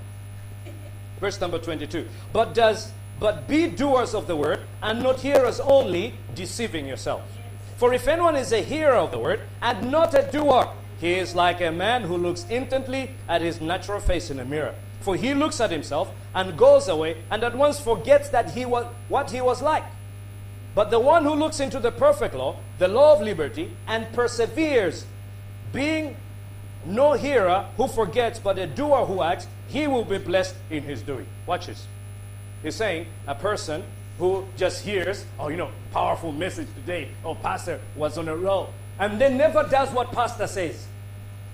Verse number 22. But does but be doers of the word and not hearers only, deceiving yourselves. For if anyone is a hearer of the word and not a doer, he is like a man who looks intently at his natural face in a mirror. For he looks at himself and goes away and at once forgets that he was what he was like. But the one who looks into the perfect law, the law of liberty, and perseveres, being no hearer who forgets, but a doer who acts, he will be blessed in his doing. Watch this. He's saying a person who just hears, oh, you know, powerful message today, oh, pastor was on a roll, and then never does what pastor says.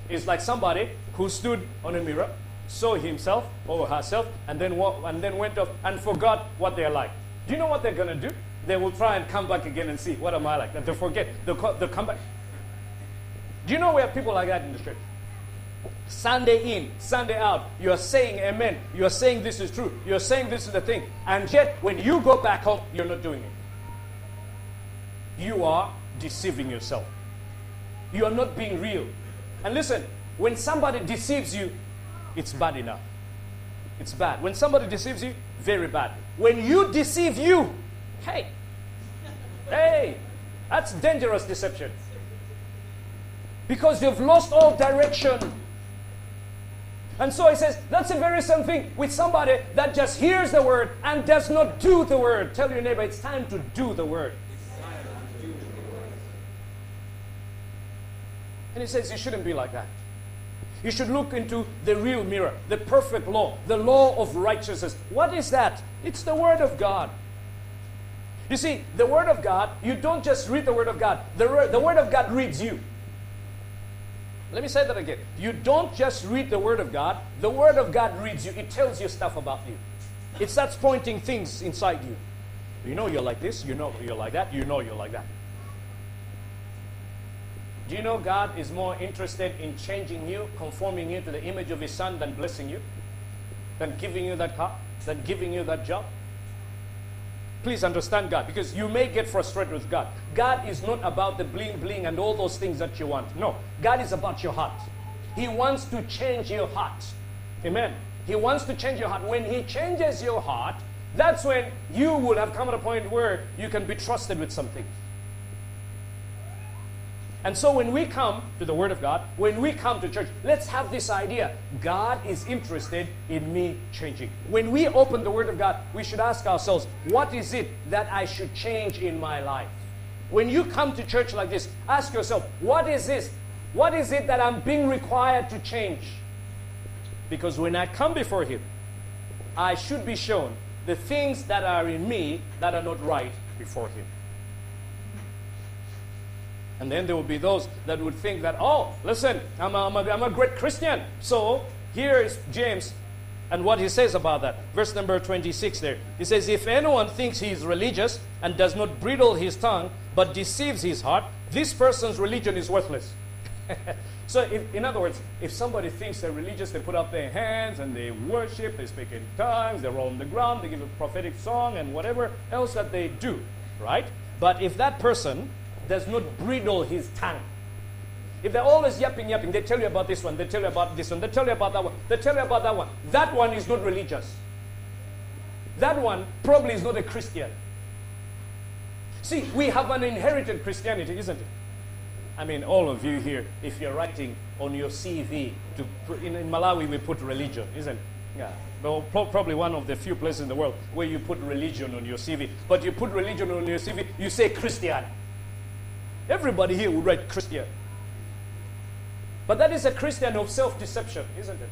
It's like somebody who stood on a mirror, saw himself or herself, and then, and then went off and forgot what they're like. Do you know what they're going to do? They will try and come back again and see, what am I like? And they forget. They'll, they'll come back. Do you know we have people like that in the church? Sunday in, Sunday out. You are saying amen. You are saying this is true. You are saying this is the thing. And yet, when you go back home, you're not doing it. You are deceiving yourself. You are not being real. And listen, when somebody deceives you, it's bad enough. It's bad. When somebody deceives you, very bad. When you deceive you, hey, hey, that's dangerous deception. Because you've lost all direction. And so he says, that's a very same thing with somebody that just hears the word and does not do the word. Tell your neighbor, it's time to do the word. And he says, you shouldn't be like that. You should look into the real mirror, the perfect law, the law of righteousness. What is that? It's the Word of God. You see, the Word of God, you don't just read the Word of God, the, the Word of God reads you. Let me say that again. You don't just read the Word of God, the Word of God reads you. It tells you stuff about you. It starts pointing things inside you. You know you're like this, you know you're like that, you know you're like that. Do you know God is more interested in changing you, conforming you to the image of His Son, than blessing you? Than giving you that car? Than giving you that job? Please understand God because you may get frustrated with God. God is not about the bling bling and all those things that you want. No, God is about your heart. He wants to change your heart. Amen. He wants to change your heart. When He changes your heart, that's when you will have come to a point where you can be trusted with something. And so when we come to the Word of God, when we come to church, let's have this idea God is interested in me changing. When we open the Word of God, we should ask ourselves, what is it that I should change in my life? When you come to church like this, ask yourself, what is this? What is it that I'm being required to change? Because when I come before Him, I should be shown the things that are in me that are not right before Him. And then there will be those that would think that, oh, listen, I'm a, I'm a, I'm a great Christian. So here is James and what he says about that. Verse number 26 there. He says, If anyone thinks he is religious and does not bridle his tongue, but deceives his heart, this person's religion is worthless. so, if, in other words, if somebody thinks they're religious, they put up their hands and they worship, they speak in tongues, they roll on the ground, they give a prophetic song, and whatever else that they do, right? But if that person does not bridle his tongue. If they're always yapping, yapping, they tell you about this one, they tell you about this one, they tell you about that one, they tell you about that one. That one is not religious. That one probably is not a Christian. See, we have an inherited Christianity, isn't it? I mean, all of you here, if you're writing on your CV, to in, in Malawi we put religion, isn't it? Yeah. Well, probably one of the few places in the world where you put religion on your CV. But you put religion on your CV, you say Christian. Everybody here would write Christian. But that is a Christian of self deception, isn't it?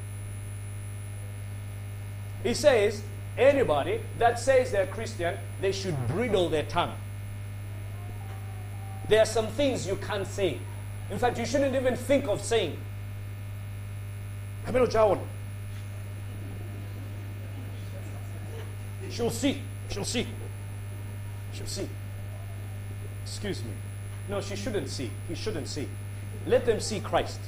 He says anybody that says they're Christian, they should bridle their tongue. There are some things you can't say. In fact, you shouldn't even think of saying. She'll see. She'll see. She'll see. Excuse me. No, she shouldn't see. He shouldn't see. Let them see Christ.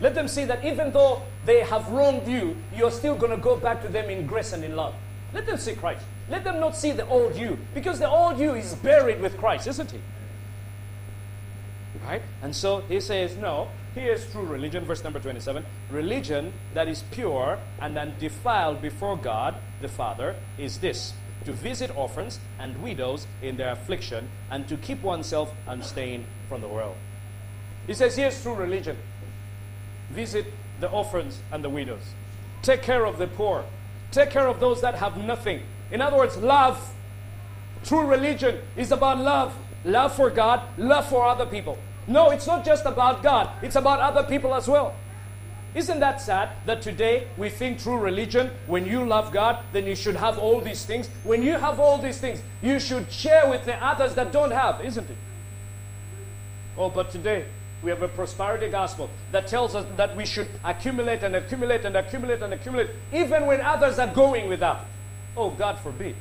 Let them see that even though they have wronged you, you're still going to go back to them in grace and in love. Let them see Christ. Let them not see the old you, because the old you is buried with Christ, isn't he? Right? And so he says, no, here's true religion, verse number 27. Religion that is pure and undefiled before God the Father is this to visit orphans and widows in their affliction, and to keep oneself unstained from the world. He says, Here's true religion visit the orphans and the widows, take care of the poor, take care of those that have nothing. In other words, love. True religion is about love love for God, love for other people. No, it's not just about God, it's about other people as well. Isn't that sad that today we think true religion, when you love God, then you should have all these things? When you have all these things, you should share with the others that don't have, isn't it? Oh, but today we have a prosperity gospel that tells us that we should accumulate and accumulate and accumulate and accumulate, even when others are going without. Oh, God forbid.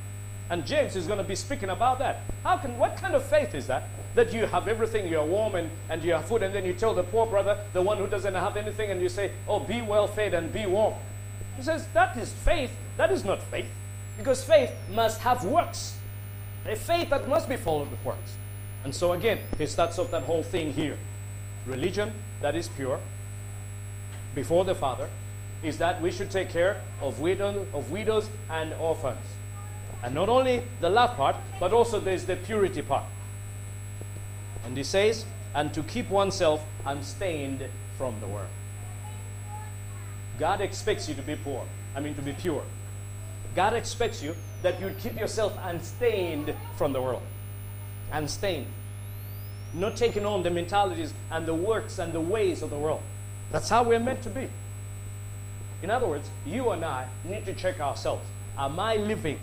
And James is going to be speaking about that. How can, what kind of faith is that? That you have everything, you're warm and, and you have food, and then you tell the poor brother, the one who doesn't have anything, and you say, Oh, be well fed and be warm. He says, That is faith. That is not faith. Because faith must have works. A faith that must be followed with works. And so again, he starts off that whole thing here. Religion that is pure before the Father is that we should take care of, widow, of widows and orphans. And not only the love part, but also there's the purity part. And he says, and to keep oneself unstained from the world. God expects you to be poor. I mean, to be pure. God expects you that you keep yourself unstained from the world. Unstained. Not taking on the mentalities and the works and the ways of the world. That's how we're meant to be. In other words, you and I need to check ourselves. Am I living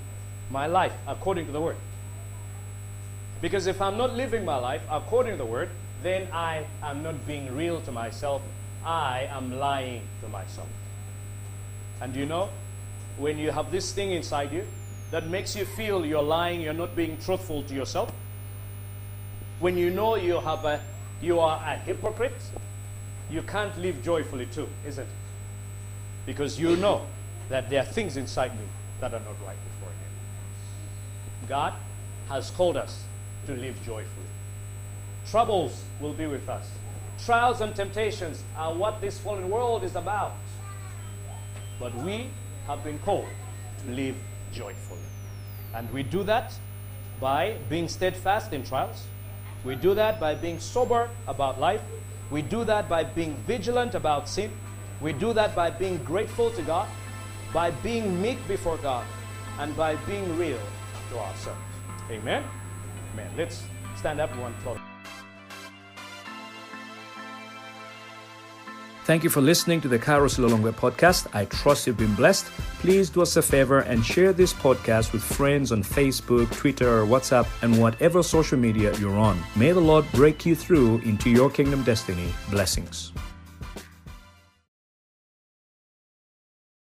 my life according to the Word? Because if I'm not living my life according to the Word, then I am not being real to myself. I am lying to myself. And you know, when you have this thing inside you that makes you feel you're lying, you're not being truthful to yourself, when you know you have a you are a hypocrite, you can't live joyfully too, is it? Because you know that there are things inside you that are not right before Him. God has called us to live joyfully. Troubles will be with us. Trials and temptations are what this fallen world is about. But we have been called to live joyfully. And we do that by being steadfast in trials. We do that by being sober about life. We do that by being vigilant about sin. We do that by being grateful to God, by being meek before God, and by being real to ourselves. Amen? Amen. Let's stand up one close. Thank you for listening to the Kairos Lilongwe podcast. I trust you've been blessed. Please do us a favor and share this podcast with friends on Facebook, Twitter, WhatsApp, and whatever social media you're on. May the Lord break you through into your kingdom destiny. Blessings.